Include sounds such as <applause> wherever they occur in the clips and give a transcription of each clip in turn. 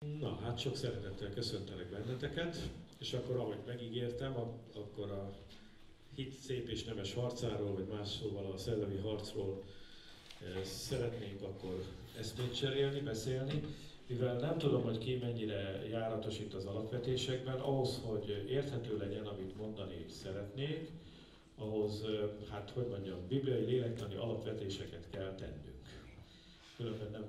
Na, hát sok szeretettel köszöntelek benneteket, és akkor ahogy megígértem, akkor a hit szép és nemes harcáról, vagy más szóval a szellemi harcról eh, szeretnénk akkor eszmét cserélni, beszélni, mivel nem tudom, hogy ki mennyire járatos itt az alapvetésekben, ahhoz, hogy érthető legyen, amit mondani szeretnék, ahhoz, eh, hát hogy mondjam, bibliai lélektani alapvetéseket kell tennünk. Különben nem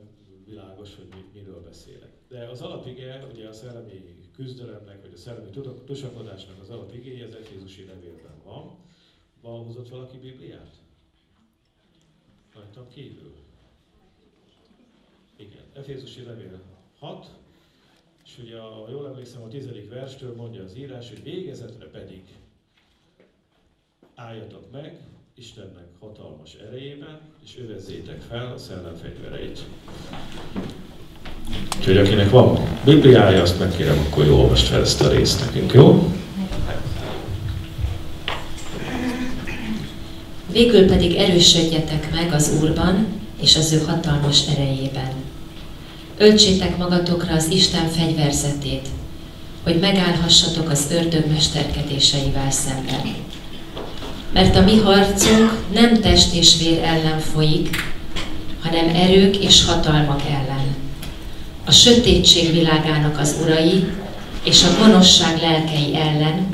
világos, hogy mi, miről beszélek. De az alapige, ugye a szellemi küzdelemnek, vagy a szellemi tusakodásnak az alapigéje az Efézusi levélben van. Van hozott valaki Bibliát? Rajtam kívül. Igen, Efézusi levél 6, és ugye, a, jól emlékszem, a tizedik verstől mondja az írás, hogy végezetre pedig álljatok meg, Istennek hatalmas erejében, és övezzétek fel a szellem fegyvereit. Úgyhogy akinek van Bibliája, azt megkérem, akkor jó olvast fel ezt a részt nekünk, jó? Végül pedig erősödjetek meg az Úrban és az ő hatalmas erejében. Öltsétek magatokra az Isten fegyverzetét, hogy megállhassatok az ördög mesterkedéseivel szemben mert a mi harcunk nem test és vér ellen folyik, hanem erők és hatalmak ellen. A sötétség világának az urai és a gonoszság lelkei ellen,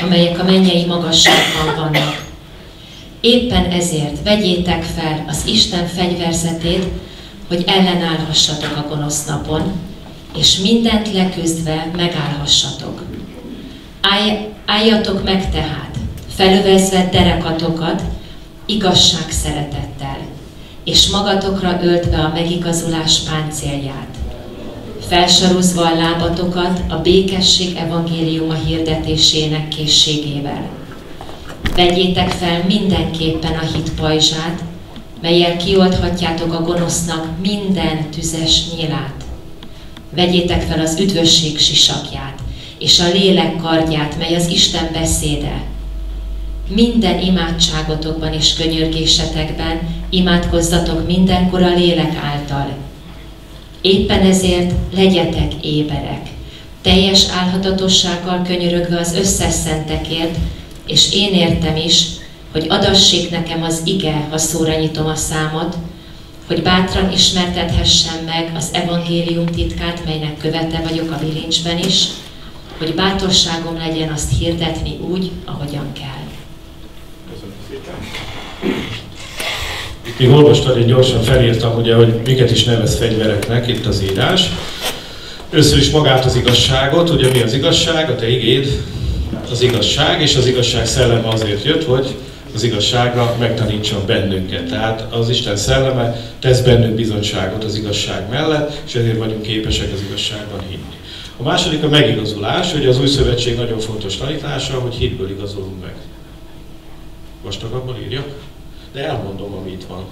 amelyek a mennyei magasságban vannak. Éppen ezért vegyétek fel az Isten fegyverzetét, hogy ellenállhassatok a gonosz napon, és mindent leküzdve megállhassatok. Állj, álljatok meg tehát, felövezve derekatokat igazság szeretettel, és magatokra öltve a megigazulás páncélját, felsorozva a lábatokat a békesség evangéliuma hirdetésének készségével. Vegyétek fel mindenképpen a hit pajzsát, melyel kioldhatjátok a gonosznak minden tüzes nyílát. Vegyétek fel az üdvösség sisakját, és a lélek kardját, mely az Isten beszéde, minden imádságotokban és könyörgésetekben imádkozzatok mindenkor a lélek által. Éppen ezért legyetek éberek, teljes álhatatossággal könyörögve az összes szentekért, és én értem is, hogy adassék nekem az ige, ha szóra nyitom a számot, hogy bátran ismertethessem meg az evangélium titkát, melynek követe vagyok a bilincsben is, hogy bátorságom legyen azt hirdetni úgy, ahogyan kell. Még olvastad, én gyorsan felírtam, ugye, hogy miket is nevez fegyvereknek itt az írás. Először is magát az igazságot, ugye mi az igazság, a te igéd, az igazság, és az igazság szelleme azért jött, hogy az igazságra megtanítson bennünket. Tehát az Isten szelleme tesz bennünk bizonyságot az igazság mellett, és ezért vagyunk képesek az igazságban hinni. A második a megigazulás, hogy az új szövetség nagyon fontos tanítása, hogy hitből igazolunk meg. Vastagabban írjak? De elmondom, ami itt van.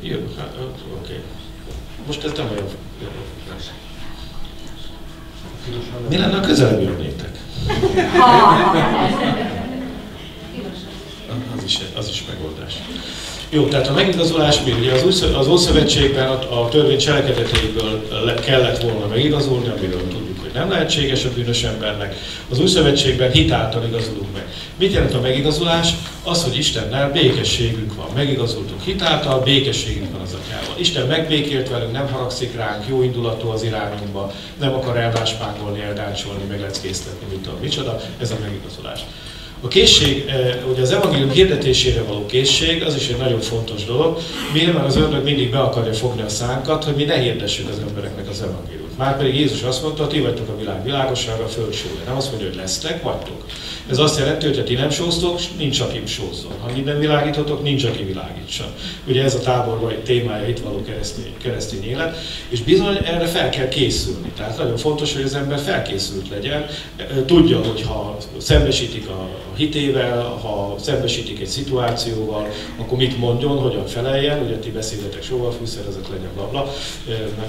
Jó, hát, oké. Okay. Most ez nem olyan... Mi lenne, a közelebb jönnétek? Az is, az is megoldás. Jó, tehát a megigazulás mi? Ugye az, új, az Ószövetségben a, a törvény cselekedeteiből kellett volna megigazolni, amiről tudjuk, hogy nem lehetséges a bűnös embernek. Az új szövetségben hitáltal igazulunk meg. Mit jelent a megigazulás? Az, hogy Istennel békességünk van. Megigazultunk hitáltal, békességünk van az atyával. Isten megbékélt velünk, nem haragszik ránk, jó indulatú az irányunkba, nem akar elváspángolni, eldáncsolni, megleckésztetni, mint a micsoda. Ez a megigazulás. A készség, eh, ugye az evangélium hirdetésére való készség, az is egy nagyon fontos dolog. Miért? Mert az ördög mindig be akarja fogni a szánkat, hogy mi ne hirdessük az embereknek az evangéliumot. Márpedig Jézus azt mondta, ti vagytok a világ világossága, a föld Nem azt mondja, hogy lesztek, vagytok. Ez azt jelenti, hogy ha ti nem sóztok, nincs aki sózzon. Ha minden világítotok, nincs aki világítson. Ugye ez a táborban egy témája itt való keresztény, keresztény élet, és bizony erre fel kell készülni. Tehát nagyon fontos, hogy az ember felkészült legyen, tudja, hogy ha szembesítik a hitével, ha szembesítik egy szituációval, akkor mit mondjon, hogyan feleljen, ugye ti beszélgetek soha, fűszerezet legyen blabla,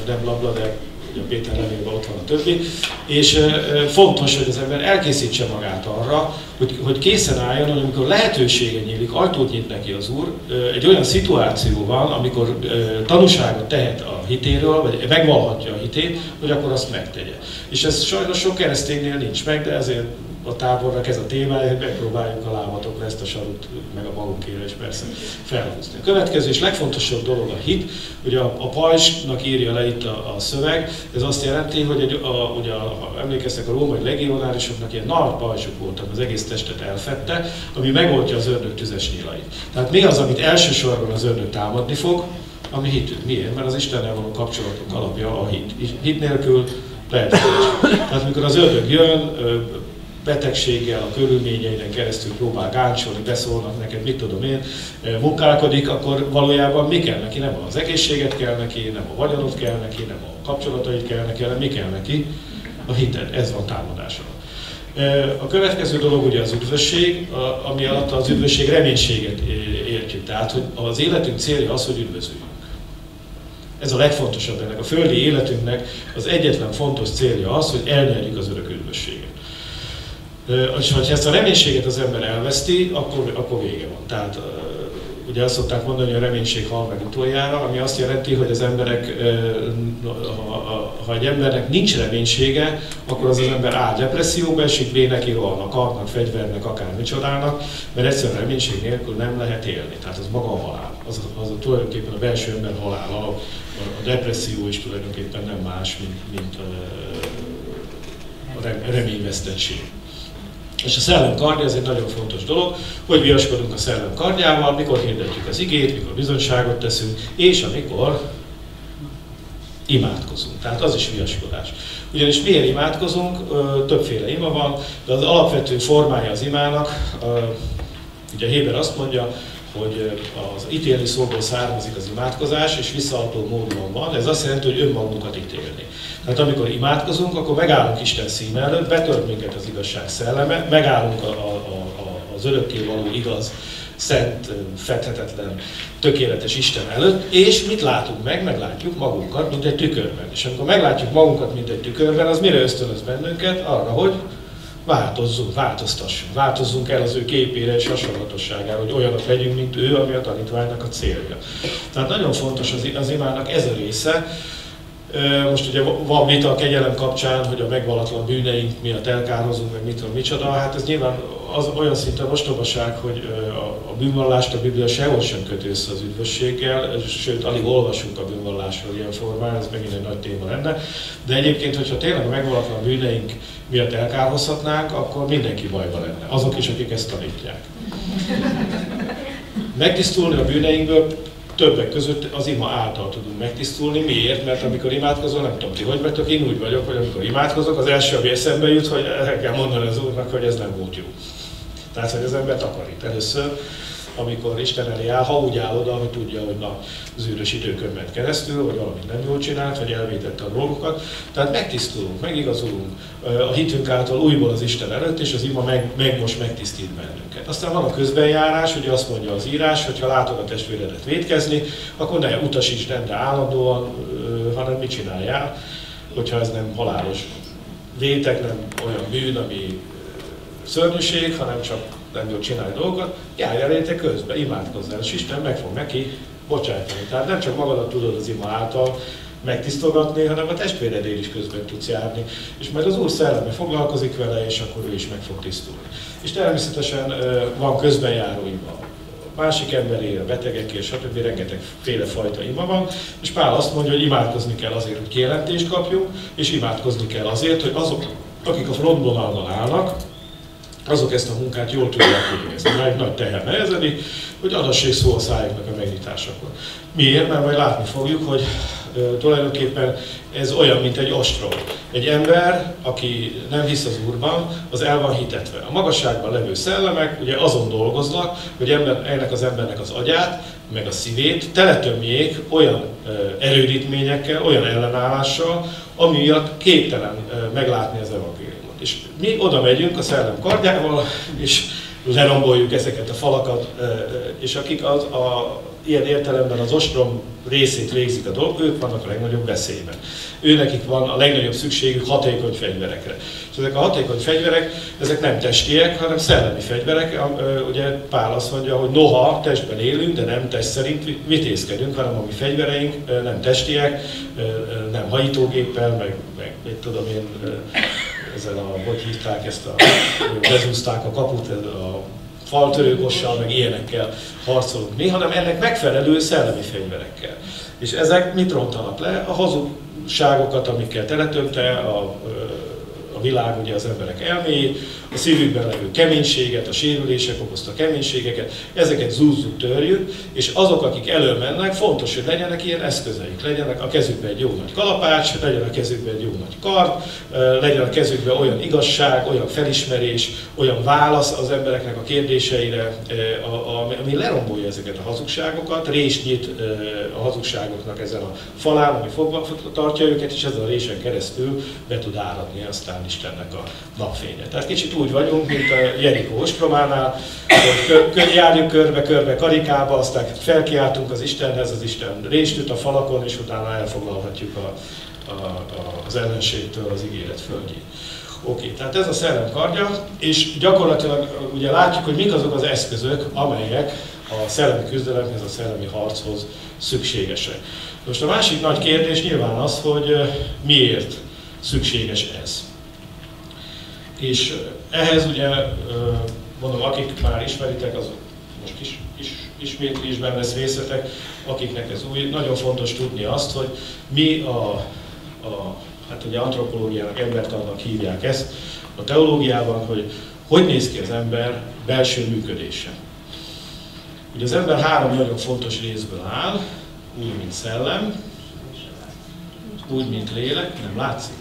nem blabla, de ugye Péter levélben ott van a többi, és fontos, hogy az ember elkészítse magát arra, hogy, hogy készen álljon, hogy amikor lehetősége nyílik, ajtót nyit neki az Úr, egy olyan szituáció van, amikor tanúságot tehet a hitéről, vagy megvalhatja a hitét, hogy akkor azt megtegye. És ez sajnos sok kereszténynél nincs meg, de ezért a tábornak ez a témája, hogy megpróbáljuk a lábatokra ezt a sarut, meg a magunkére is persze felhúzni. A következő és legfontosabb dolog a hit, ugye a, a pajsnak írja le itt a, a szöveg, ez azt jelenti, hogy egy, a, ugye, ha emlékeztek a római legionárisoknak ilyen nagy pajsok voltak, az egész testet elfette, ami megoltja az ördög tüzes nyilait. Tehát mi az, amit elsősorban az ördög támadni fog, ami hitünk. Miért? Mert az Istennel való kapcsolatunk alapja a hit. Hit nélkül lehet. Tehát amikor az ördög jön, betegséggel, a körülményeiden keresztül próbál gáncsolni, beszólnak neked, mit tudom én, munkálkodik, akkor valójában mi kell neki? Nem az egészséget kell neki, nem a vagyonot kell neki, nem a kapcsolatait kell neki, hanem mi kell neki? A hited. Ez van támadása. A következő dolog ugye az üdvösség, ami alatt az üdvösség reménységet értjük. Tehát, hogy az életünk célja az, hogy üdvözüljünk. Ez a legfontosabb ennek. A földi életünknek az egyetlen fontos célja az, hogy elnyerjük az örök üdvösséget. És ha ezt a reménységet az ember elveszti, akkor, akkor vége van. Tehát ugye azt szokták mondani, hogy a reménység hal meg utoljára, ami azt jelenti, hogy az emberek, ha, ha egy embernek nincs reménysége, akkor az az ember áll depresszióba esik, vének rohannak, kartnak, fegyvernek, akár micsodának, mert egyszerűen reménység nélkül nem lehet élni. Tehát az maga a halál. Az, az a, tulajdonképpen a belső ember halála. A, a depresszió is tulajdonképpen nem más, mint, mint a reményvesztettség. És a szellem kardja ez egy nagyon fontos dolog, hogy viaskodunk a szellem kardjával, mikor hirdetjük az igét, mikor bizonyságot teszünk, és amikor imádkozunk. Tehát az is viaskodás. Ugyanis miért imádkozunk? Többféle ima van, de az alapvető formája az imának, ugye Héber azt mondja, hogy az ítélni szóból származik az imádkozás, és visszaadó módon van. Ez azt jelenti, hogy önmagunkat ítélni. Tehát amikor imádkozunk, akkor megállunk Isten szín előtt, betölt minket az igazság szelleme, megállunk a, a, a, az örökké való igaz, szent, fedhetetlen, tökéletes Isten előtt, és mit látunk meg? Meglátjuk magunkat, mint egy tükörben. És amikor meglátjuk magunkat, mint egy tükörben, az mire ösztönöz bennünket? Arra, hogy változzunk, változtassunk, változzunk el az ő képére és hasonlatosságára, hogy olyanok legyünk, mint ő, ami a tanítványnak a célja. Tehát nagyon fontos az, az imának ez a része, most ugye van vita a kegyelem kapcsán, hogy a megvalatlan bűneink miatt elkározunk, meg mit tudom, micsoda. Hát ez nyilván az olyan szinten ostobaság, hogy a, bűnvallást a Biblia sehol sem köti össze az üdvösséggel, sőt, alig olvasunk a bűnvallásról ilyen formán, ez megint egy nagy téma lenne. De egyébként, hogyha tényleg a megvalatlan bűneink miatt elkárhozhatnánk, akkor mindenki bajba lenne. Azok is, akik ezt tanítják. Megtisztulni a bűneinkből többek között az ima által tudunk megtisztulni. Miért? Mert amikor imádkozol, nem tudom ti, hogy vagytok, én úgy vagyok, hogy amikor imádkozok, az első, ami eszembe jut, hogy el kell mondani az Úrnak, hogy ez nem volt jó. Tehát, hogy az ember takarít először, amikor Isten elé áll, ha úgy áll oda, hogy tudja, hogy na, az űrös időkön ment keresztül, vagy valamit nem jól csinált, vagy elvétette a dolgokat. Tehát megtisztulunk, megigazulunk a hitünk által újból az Isten előtt, és az ima meg, meg most megtisztít bennünket. Aztán van a közbenjárás, hogy azt mondja az írás, hogy ha látod a testvéredet védkezni, akkor ne utasíts rendre állandóan, hanem mit csináljál, hogyha ez nem halálos vétek, nem olyan bűn, ami szörnyűség, hanem csak nem jól csinálni dolgokat, járj eléte közben, imádkozzál, és Isten meg fog neki bocsájtani. Tehát nem csak magadat tudod az ima által megtisztogatni, hanem a testvéredél is közben tudsz járni. És majd az Úr szelleme foglalkozik vele, és akkor ő is meg fog tisztulni. És természetesen van közbenjáró ima. A másik emberére, betegekért, stb. rengeteg féle fajta ima van, és Pál azt mondja, hogy imádkozni kell azért, hogy kijelentést kapjunk, és imádkozni kell azért, hogy azok, akik a frontvonalban állnak, azok ezt a munkát jól tudják végezni. Már egy nagy teher nehezedik, hogy adassék szó a szájuknak a megnyitásakor. Miért? Mert majd látni fogjuk, hogy uh, tulajdonképpen ez olyan, mint egy ostrom. Egy ember, aki nem hisz az Úrban, az el van hitetve. A magasságban levő szellemek ugye azon dolgoznak, hogy ember, ennek az embernek az agyát, meg a szívét teletömjék olyan uh, erődítményekkel, olyan ellenállással, ami miatt képtelen uh, meglátni az evangéliumot. És mi oda megyünk a szellem kardjával, és leromboljuk ezeket a falakat, és akik az, a, ilyen értelemben az ostrom részét végzik a dolgok, ők vannak a legnagyobb veszélyben. Őnekik van a legnagyobb szükségük hatékony fegyverekre. És ezek a hatékony fegyverek, ezek nem testiek, hanem szellemi fegyverek. Ugye Pál azt mondja, hogy noha testben élünk, de nem test szerint vitézkedünk, hanem a mi fegyvereink nem testiek, nem hajítógéppel, meg, meg mit tudom én, ezzel a, hogy hívták ezt a, bezúzták a kaput, a faltörőkossal, meg ilyenekkel harcolunk mi, hanem ennek megfelelő szellemi fegyverekkel. És ezek mit rontanak le? A hazugságokat, amikkel teletömte a, világ ugye az emberek elméjét, a szívükben levő keménységet, a sérülések okozta keménységeket, ezeket zúzzuk, törjük, és azok, akik előmennek, fontos, hogy legyenek ilyen eszközeik, legyenek a kezükben egy jó nagy kalapács, legyen a kezükben egy jó nagy kard, legyen a kezükben olyan igazság, olyan felismerés, olyan válasz az embereknek a kérdéseire, ami lerombolja ezeket a hazugságokat, rés nyit a hazugságoknak ezen a falán, ami fogva tartja őket, és ezen a résen keresztül be tud áradni aztán Istennek a napfénye. Tehát kicsit úgy vagyunk, mint a Jerikó ostrománál, hogy járjuk körbe-körbe karikába, aztán felkiáltunk az Istenhez, az Isten részt üt a falakon, és utána elfoglalhatjuk a, a, a, az ellenségtől az ígéret földjét. Oké, tehát ez a szellem kardja, és gyakorlatilag ugye látjuk, hogy mik azok az eszközök, amelyek a szellemi küzdelemhez, a szellemi harchoz szükségesek. Most a másik nagy kérdés nyilván az, hogy miért szükséges ez. És ehhez ugye, mondom, akik már ismeritek, azok most is, is ismétlésben vesz részletek, akiknek ez új. Nagyon fontos tudni azt, hogy mi a, a hát ugye antropológiának, embertannak hívják ezt, a teológiában, hogy hogy néz ki az ember belső működése. Ugye az ember három nagyon fontos részből áll, úgy, mint szellem, úgy, mint lélek, nem látszik?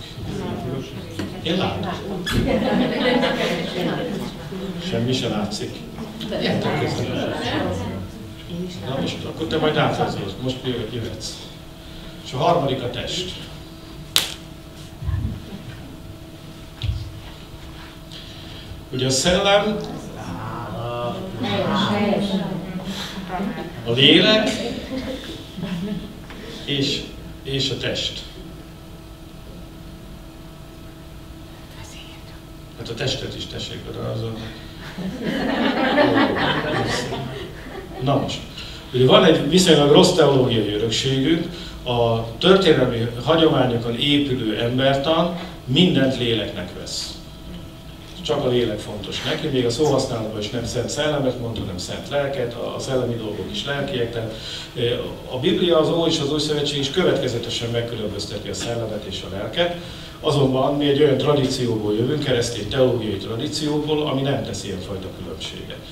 Én látom. Semmi se látszik. Na most akkor te majd átrajzolod, most jöhetsz. És a harmadik a test. Ugye a szellem, a lélek és, és a test. Hát a testet is tessék azon. Na most, ugye van egy viszonylag rossz teológiai örökségünk, a történelmi hagyományokon épülő embertan mindent léleknek vesz. Csak a lélek fontos neki, még a szóhasználatban is nem szent szellemet mond, hanem szent lelket, a szellemi dolgok is lelkiek. Tehát a Biblia, az Ó és az Új Szövetség is következetesen megkülönbözteti a szellemet és a lelket. Azonban mi egy olyan tradícióból jövünk, keresztény teológiai tradícióból, ami nem tesz ilyenfajta különbséget.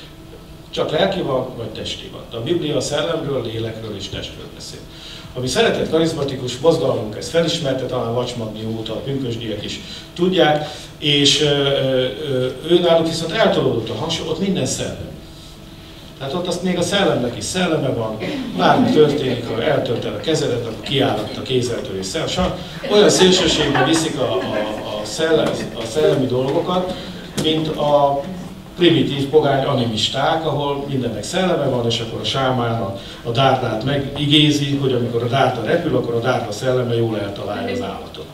Csak lelki van, vagy testi van. A Biblia a szellemről, lélekről és testről beszél. Ami szeretett karizmatikus mozgalmunk, ezt felismerte, talán Vacsmagni óta a pünkösdiek is tudják, és ő náluk viszont eltolódott a hangsúly, ott minden szellem. Tehát ott azt még a szellemnek is szelleme van, bármi történik, ha eltörted a kezedet, akkor kiállott a kézeltől és szellem. Olyan szélsőségben viszik a, a, a, szellem, a szellemi dolgokat, mint a primitív pogány animisták, ahol mindennek szelleme van, és akkor a sámán a, a dárdát megigézi, hogy amikor a dárda repül, akkor a dárda szelleme jól eltalálja az állatot.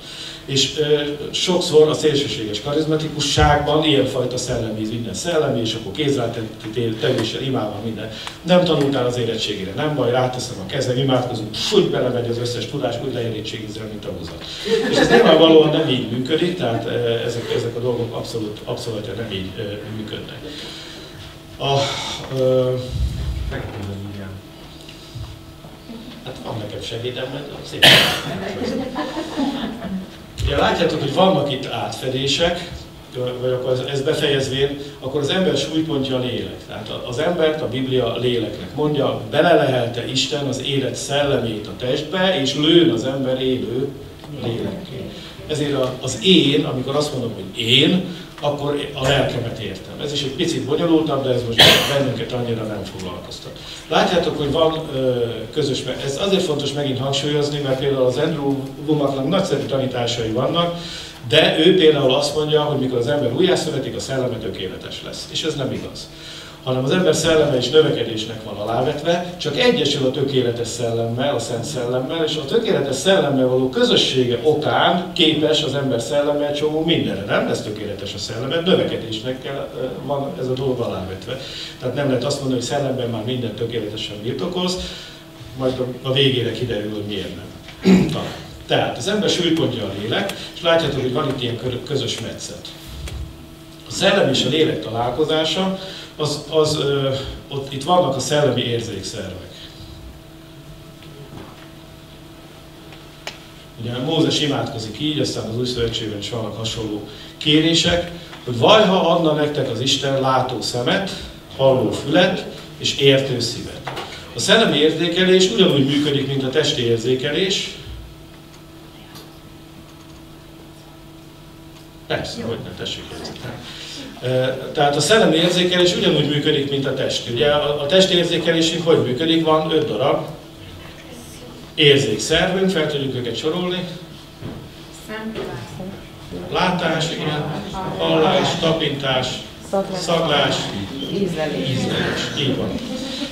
És ö, sokszor a szélsőséges karizmatikusságban ilyenfajta szellemíz minden szellemi, és akkor kézrátevőssel imádva minden. Nem tanultál az érettségére, nem baj, ráteszem a kezem, imádkozunk, úgy belemegy az összes tudás, úgy leérettségizzel, mint a húzat. És ez nyilvánvalóan nem így működik, tehát ezek, ezek a dolgok abszolút, abszolút nem így működnek. A, ö, Hát van nekem segédem, mert szépen. Ugye látjátok, hogy vannak itt átfedések, vagy akkor ez befejezvén, akkor az ember súlypontja a lélek. Tehát az embert a Biblia léleknek mondja, belelehelte Isten az élet szellemét a testbe, és lőn az ember élő lélekké. Ezért az én, amikor azt mondom, hogy én, akkor a lelkemet értem. Ez is egy picit bonyolultabb, de ez most bennünket annyira nem foglalkoztat. Látjátok, hogy van ö, közös, ez azért fontos megint hangsúlyozni, mert például az Andrew Womacknak nagyszerű tanításai vannak, de ő például azt mondja, hogy mikor az ember újjászületik, a szelleme tökéletes lesz. És ez nem igaz. Hanem az ember szelleme és növekedésnek van alávetve, csak egyesül a tökéletes szellemmel, a szent szellemmel, és a tökéletes szellemmel való közössége okán képes az ember szellemmel csomó mindenre. Nem lesz tökéletes a szelleme, növekedésnek kell, van ez a dolog alávetve. Tehát nem lehet azt mondani, hogy szellemben már minden tökéletesen birtokolsz, majd a végére kiderül, hogy miért nem. <clears throat> Tehát az ember súlypontja a lélek, és látjátok, hogy van itt ilyen közös metszet. A szellem és a lélek találkozása, az, az ö, ott, itt vannak a szellemi érzékszervek. Ugye Mózes imádkozik így, aztán az új szövetségben is vannak hasonló kérések, hogy vajha adna nektek az Isten látó szemet, halló fület és értő szívet. A szellemi érzékelés ugyanúgy működik, mint a testi érzékelés. Persze, hogy ne tessék érzékelni. Tehát a szellemi érzékelés ugyanúgy működik, mint a testi. Ugye a, a testi érzékelésünk hogy működik? Van öt darab érzékszervünk, fel tudjuk őket sorolni. Látás, igen, hallás, tapintás, szaglás, ízlelés. Így van.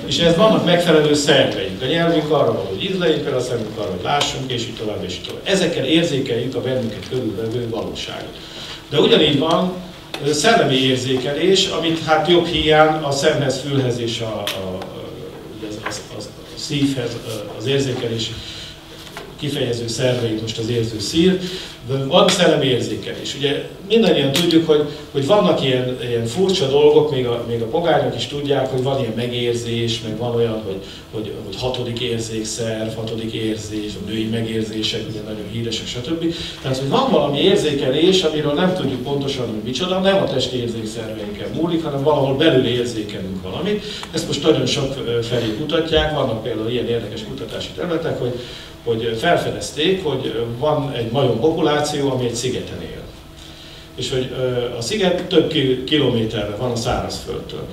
És ez vannak megfelelő szerveink. A nyelvünk arra van, hogy ízleljünk el, a szemünk arra, hogy lássunk, és így tovább, és így tovább. Ezekkel érzékeljük a bennünket körülvevő valóságot. De ugyanígy van szellemi érzékelés, amit hát jobb hiány a szemhez, fülhez és a, a, az, az, a szívhez, az érzékelés kifejező szerveit most az érző szír, de van szellemi érzékelés. Ugye mindannyian tudjuk, hogy, hogy vannak ilyen, ilyen furcsa dolgok, még a, még a pogányok is tudják, hogy van ilyen megérzés, meg van olyan, hogy, hogy, hogy hatodik érzékszerv, hatodik érzés, a női megérzések, ugye nagyon híresek, stb. Tehát, hogy van valami érzékelés, amiről nem tudjuk pontosan, hogy micsoda, nem a testi érzékszerveinkkel múlik, hanem valahol belül érzékelünk valamit. Ezt most nagyon sok felé kutatják, vannak például ilyen érdekes kutatási területek, hogy hogy felfedezték, hogy van egy majom populáció, ami egy szigeten él. És hogy a sziget több kilométerre van a szárazföldtől.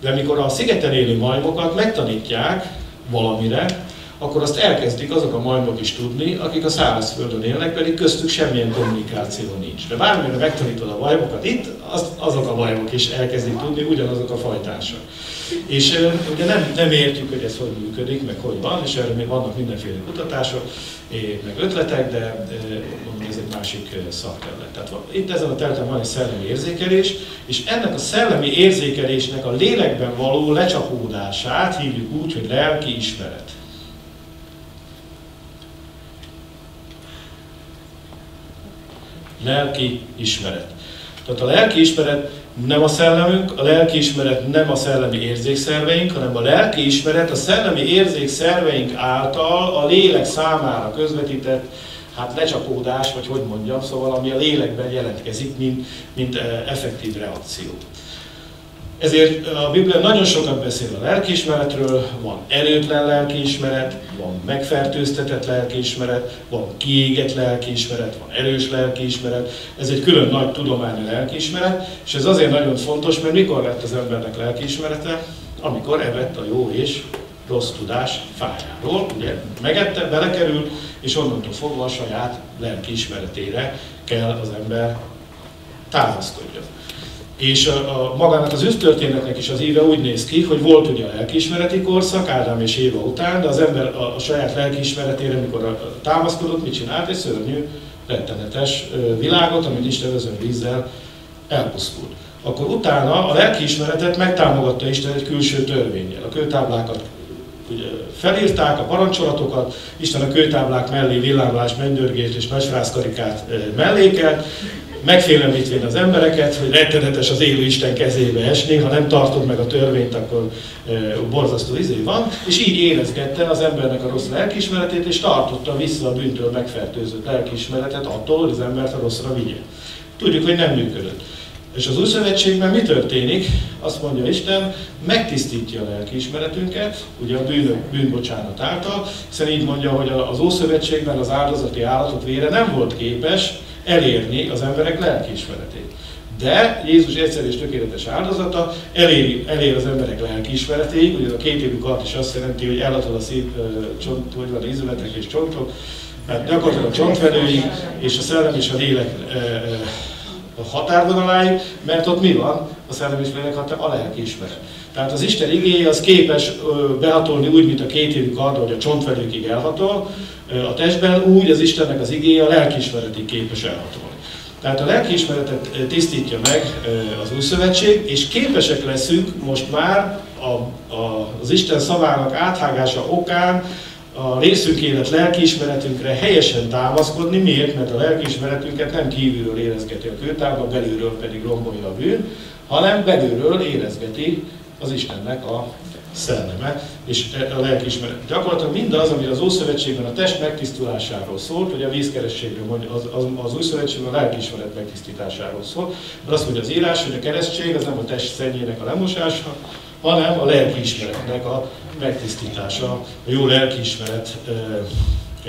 De amikor a szigeten élő majmokat megtanítják valamire, akkor azt elkezdik azok a majmok is tudni, akik a szárazföldön élnek, pedig köztük semmilyen kommunikáció nincs. De bármire megtanítod a majmokat itt, azt, azok a majmok is elkezdik tudni, ugyanazok a fajtások. És ugye nem, nem értjük, hogy ez hogy működik, meg hogy van, és erről még vannak mindenféle kutatások, meg ötletek, de mondom, ez egy másik szakterület. Tehát itt ezen a területen van egy szellemi érzékelés, és ennek a szellemi érzékelésnek a lélekben való lecsapódását hívjuk úgy, hogy lelki ismeret. Lelki ismeret. Tehát a lelki ismeret nem a szellemünk, a lelki ismeret nem a szellemi érzékszerveink, hanem a lelki ismeret a szellemi érzékszerveink által a lélek számára közvetített hát lecsapódás, vagy hogy mondjam, szóval ami a lélekben jelentkezik, mint, mint eh, effektív reakció. Ezért a Biblia nagyon sokat beszél a lelkiismeretről, van erőtlen lelkiismeret, van megfertőztetett lelkiismeret, van kiégett lelkiismeret, van erős lelkiismeret. Ez egy külön nagy tudomány a lelkiismeret, és ez azért nagyon fontos, mert mikor lett az embernek lelkiismerete? Amikor evett a jó és rossz tudás fájáról, ugye megette, belekerült, és onnantól fogva a saját lelkiismeretére kell az ember támaszkodjon. És a, a, magának az ősztörténetnek is az éve úgy néz ki, hogy volt ugye a lelkiismereti korszak, Ádám és Éva után, de az ember a, a saját lelkiismeretére, mikor a, a támaszkodott, mit csinált? Egy szörnyű, rettenetes világot, amit Isten özön vízzel elpusztult. Akkor utána a lelkiismeretet megtámogatta Isten egy külső törvényel. A kőtáblákat ugye felírták, a parancsolatokat, Isten a kőtáblák mellé villámlás, mennydörgést és nagyfrászkarikát mellékelt, megfélemlítvén az embereket, hogy rettenetes az élő Isten kezébe esni, ha nem tartod meg a törvényt, akkor e, borzasztó izé van, és így érezgette az embernek a rossz lelkismeretét, és tartotta vissza a bűntől megfertőzött lelkismeretet attól, hogy az embert a rosszra vigye. Tudjuk, hogy nem működött. És az új szövetségben mi történik? Azt mondja Isten, megtisztítja a lelkiismeretünket, ugye a bűnök, bűnbocsánat által, hiszen így mondja, hogy az Ószövetségben az áldozati állatot vére nem volt képes elérni az emberek lelkiismeretét. De Jézus egyszer és tökéletes áldozata eléri, elér az emberek lelkiismeretéig, ugye a két évű kart is azt jelenti, hogy ellatod a szép csont, hogy van ízületek és csontok, mert gyakorlatilag a csontvelőig és a szellem és a lélek a határvonaláig, mert ott mi van? A szellem és lélek határ, a lelkiismeret. Tehát az Isten igéje az képes behatolni úgy, mint a két évű kard, hogy a csontvelőkig elhatol a testben, úgy az Istennek az igéje a lelkiismeretig képes elhatolni. Tehát a lelkiismeretet tisztítja meg az új szövetség, és képesek leszünk most már a, a, az Isten szavának áthágása okán a részünkélet lelkiismeretünkre helyesen támaszkodni. Miért? Mert a lelkiismeretünket nem kívülről érezgeti a kőtárba, belülről pedig rombolja a bűn, hanem belülről érezgeti az Istennek a szelleme és a lelkiismeret. Gyakorlatilag mindaz, ami az Ószövetségben a test megtisztulásáról szólt, hogy a vízkerességről mondja, az, az, az Új a lelkiismeret megtisztításáról szól. Mert azt mondja az írás, hogy a keresztség az nem a test szennyének a lemosása, hanem a lelkiismeretnek a megtisztítása, a jó lelkiismeret e,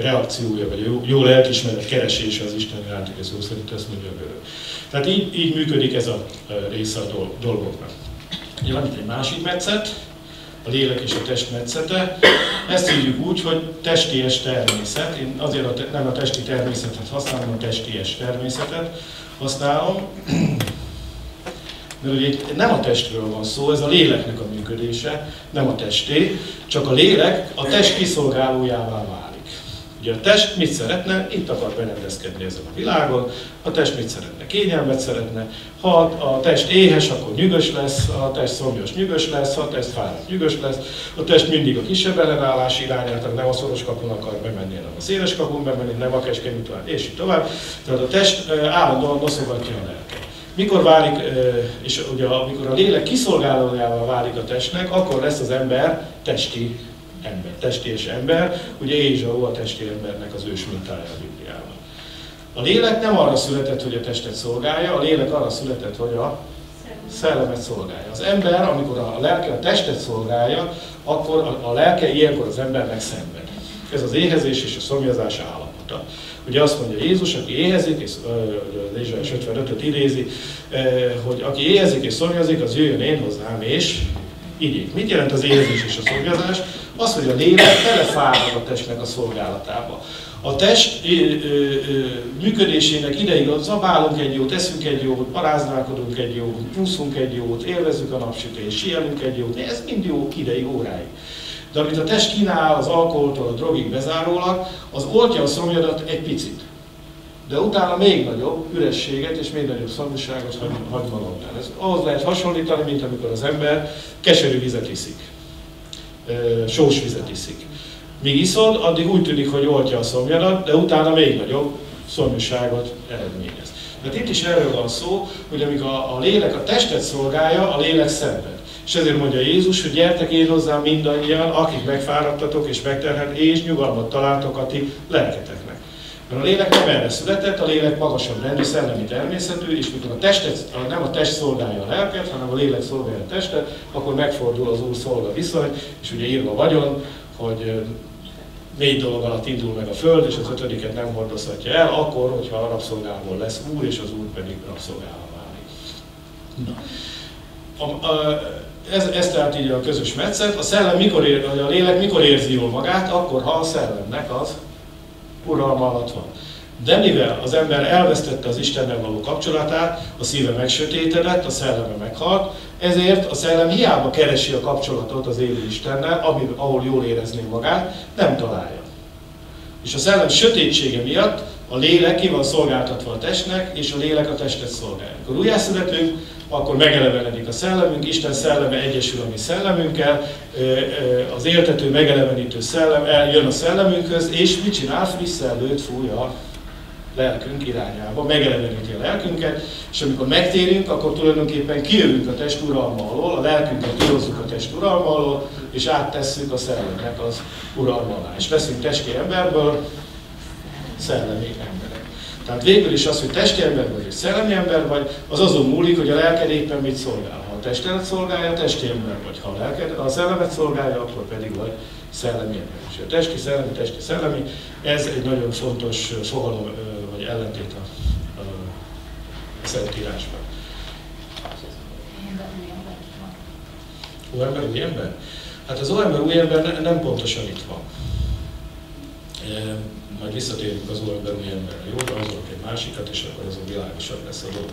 reakciója, vagy a jó, jó lelkiismeret keresése az Isten iránti szó szerint, ezt mondja a görög. Tehát így, így működik ez a része a dolgoknak. Van egy másik metszet, a lélek és a test metszete. Ezt hívjuk úgy, hogy testies természet. Én azért a te, nem a testi természetet használom, a testies természetet használom. Mert ugye nem a testről van szó, ez a léleknek a működése, nem a testé, csak a lélek a test kiszolgálójává válik. Ugye a test mit szeretne? Itt akar berendezkedni ezen a világon. A test mit szeretne? Kényelmet szeretne. Ha a test éhes, akkor nyűgös lesz, ha a test szomjas, nyűgös lesz, ha a test fáradt, nyűgös lesz. A test mindig a kisebb ellenállás irányát, nem a szoros kapun akar bemenni, hanem a széles kapun bemenni, nem a keskeny után, és így tovább. Tehát a test állandóan noszogatja a lelket. Mikor válik, és ugye amikor a lélek kiszolgálójával válik a testnek, akkor lesz az ember testi ember, testés ember, ugye Ézsau a testi embernek az ős mintája a Bibliában. A lélek nem arra született, hogy a testet szolgálja, a lélek arra született, hogy a szellemet szolgálja. Az ember, amikor a lelke a testet szolgálja, akkor a, a lelke ilyenkor az embernek szenved. Ez az éhezés és a szomjazás állapota. Ugye azt mondja Jézus, aki éhezik, és Ézsaiás 55-öt idézi, hogy aki éhezik és szomjazik, az jöjjön én hozzám, és igyék. Mit jelent az éhezés és a szomjazás? Az, hogy a lélek belefárad a testnek a szolgálatába. A test ö, ö, ö, működésének ideig ott zabálunk egy jót, eszünk egy jót, paráználkodunk egy jót, úszunk egy jót, élvezzük a napsütést, sielünk egy jót, ez mind jó ideig, óráig. De amit a test kínál az alkoholtól a drogig bezárólag, az oltja a szomjadat egy picit. De utána még nagyobb ürességet és még nagyobb szomjúságot hagy, hagy maga után. Ez ahhoz lehet hasonlítani, mint amikor az ember keserű vizet iszik sós vizet iszik. Míg iszod, addig úgy tűnik, hogy oltja a szomjadat, de utána még nagyobb szomjúságot eredményez. Mert itt is erről van szó, hogy amíg a, a lélek a testet szolgálja, a lélek szenved. És ezért mondja Jézus, hogy gyertek én hozzám mindannyian, akik megfáradtatok és megterhet, és nyugalmat találtok a ti lelketeknek. Mert a lélek nem erre született, a lélek magasabb rendű, szellemi természetű, és mikor a testet, nem a test szolgálja a lelket, hanem a lélek szolgálja a testet, akkor megfordul az úr szolga viszony, és ugye írva vagyon, hogy négy dolog alatt indul meg a föld, és az ötödiket nem hordozhatja el, akkor, hogyha a rabszolgából lesz úr, és az úr pedig rabszolgálva válik. Na. A, a, ez, ez tehát így a közös metszet. A szellem mikor ér, a lélek mikor érzi jól magát? Akkor, ha a szellemnek az uralma alatt van. De mivel az ember elvesztette az Istennel való kapcsolatát, a szíve megsötétedett, a szelleme meghalt, ezért a szellem hiába keresi a kapcsolatot az élő Istennel, ahol jól érezné magát, nem találja. És a szellem sötétsége miatt a lélek ki van szolgáltatva a testnek, és a lélek a testet szolgálja. Amikor újjászületünk, akkor megelevenedik a szellemünk, Isten szelleme egyesül a mi szellemünkkel, az éltető, megelevenítő szellem eljön a szellemünkhöz, és mit csinál? Friss szellőt fúj a lelkünk irányába, megeleveníti a lelkünket, és amikor megtérünk, akkor tulajdonképpen kijövünk a test uralma alól, a lelkünket kihozzuk a test uralma alól, és áttesszük a szellemnek az uralma alá. És veszünk testi emberből szellemi ember. Tehát végül is az, hogy testi ember vagy, vagy szellemi ember vagy, az azon múlik, hogy a lelked éppen mit szolgál. Ha a testedet szolgálja, testi ember vagy. Ha a, lelked, a szellemet szolgálja, akkor pedig vagy szellemi ember. És a testi, szellemi, testi, szellemi, ez egy nagyon fontos fogalom, vagy ellentét a, a, a Szentírásban. Óember, új ember? Hát az óember, új ember nem pontosan itt van majd visszatérünk az emberi emberre, jó? De azok egy másikat, és akkor azon világosabb lesz a dolog.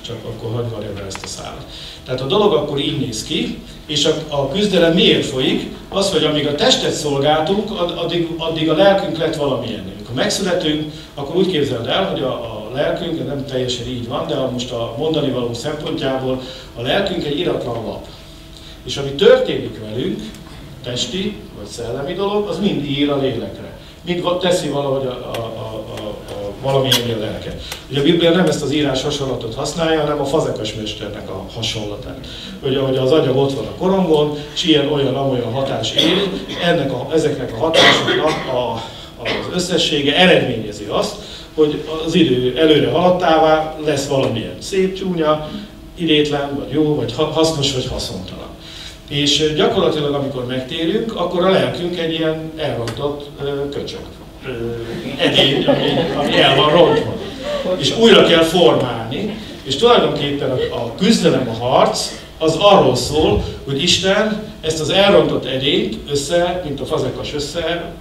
Csak akkor hagyj varjam el ezt a szállat. Tehát a dolog akkor így néz ki, és a, a küzdelem miért folyik? Az, hogy amíg a testet szolgáltunk, addig, addig a lelkünk lett valamilyen. Amikor megszületünk, akkor úgy képzeld el, hogy a, a lelkünk, nem teljesen így van, de a, most a mondani való szempontjából a lelkünk egy iratlan lap. És ami történik velünk, testi vagy szellemi dolog, az mind ír a lélekre. Mind teszi valahogy a, a, a, a, a valamilyen lelke. Ugye a Biblia nem ezt az írás hasonlatot használja, hanem a fazekas mesternek a hasonlatát. Hogy ahogy az agyag ott van a korongon, és ilyen olyan amolyan hatás él, ennek a, ezeknek a hatásoknak a, az összessége eredményezi azt, hogy az idő előre haladtává lesz valamilyen szép, csúnya, idétlen, vagy jó, vagy hasznos, vagy haszontalan. És gyakorlatilag, amikor megtérünk, akkor a lelkünk egy ilyen elrontott köcsög. Edény, ami, ami el van rontva. És újra kell formálni, és tulajdonképpen a, a küzdelem, a harc, az arról szól, hogy Isten ezt az elrontott edényt össze, mint a fazekas össze,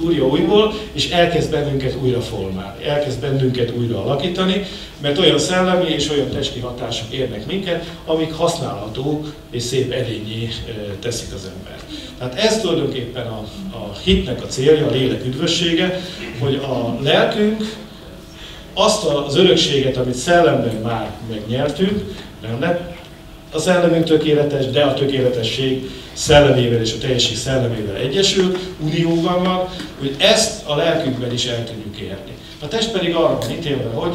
gyúrja újból, és elkezd bennünket újra formálni, elkezd bennünket újra alakítani, mert olyan szellemi és olyan testi hatások érnek minket, amik használhatók és szép edényé teszik az embert. Tehát ez tulajdonképpen a, a hitnek a célja, a lélek üdvössége, hogy a lelkünk azt az örökséget, amit szellemben már megnyertünk, nem lett a szellemünk tökéletes, de a tökéletesség szellemével és a teljesség szellemével egyesül, unióban van, hogy ezt a lelkünkben is el tudjuk érni. A test pedig arra van ítélve, hogy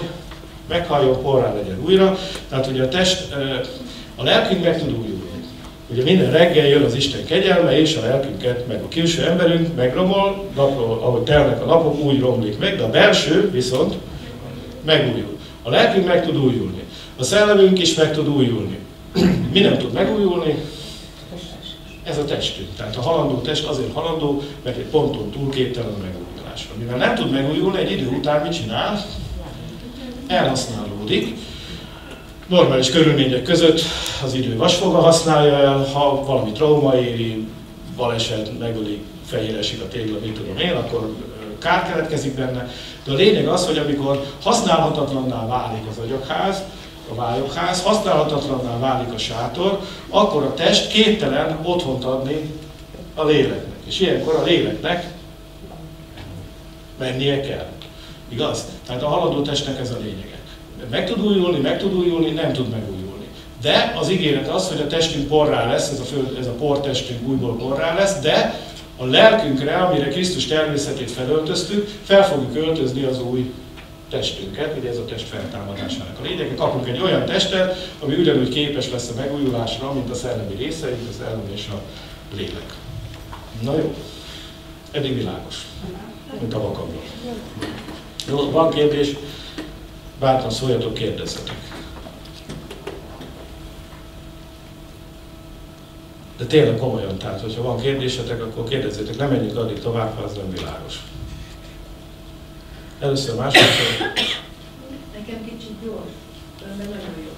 meghalljon, porrá legyen újra, tehát hogy a test, a lelkünk meg tud újulni. Ugye minden reggel jön az Isten kegyelme, és a lelkünket, meg a külső emberünk megromol, napról, ahogy telnek a napok, úgy romlik meg, de a belső viszont megújul. A lelkünk meg tud újulni. A szellemünk is meg tud újulni. <clears throat> Mi nem tud megújulni? Ez a testünk. Tehát a halandó test azért halandó, mert egy ponton túl képtelen a megújulásra. Mivel nem tud megújulni, egy idő után mit csinál? Elhasználódik. Normális körülmények között az idő vasfoga használja el, ha valami trauma éri, baleset, megölik, fehér esik a tégla, mit tudom én, akkor kár keletkezik benne. De a lényeg az, hogy amikor használhatatlanná válik az agyagház, a vályokház, használhatatlanná válik a sátor, akkor a test képtelen otthont adni a léleknek. És ilyenkor a léleknek mennie kell. Igaz? Tehát a haladó testnek ez a lényege. Meg tud újulni, meg tud újulni, nem tud megújulni. De az ígéret az, hogy a testünk porrá lesz, ez a, föld, ez a portestünk újból porrá lesz, de a lelkünkre, amire Krisztus természetét felöltöztük, fel fogjuk öltözni az új testünket, ugye ez a test feltámadásának a lényege. Kapunk egy olyan testet, ami ugyanúgy képes lesz a megújulásra, mint a szellemi részeink, az elem és a lélek. Na jó, eddig világos, mint a vakabban. Jó, van kérdés? Bátran szóljatok, kérdezzetek. De tényleg komolyan, tehát hogyha van kérdésetek, akkor kérdezzétek, nem menjünk addig tovább, ha az nem világos. Először másodszor. Nekem kicsit gyors, de nagyon jó.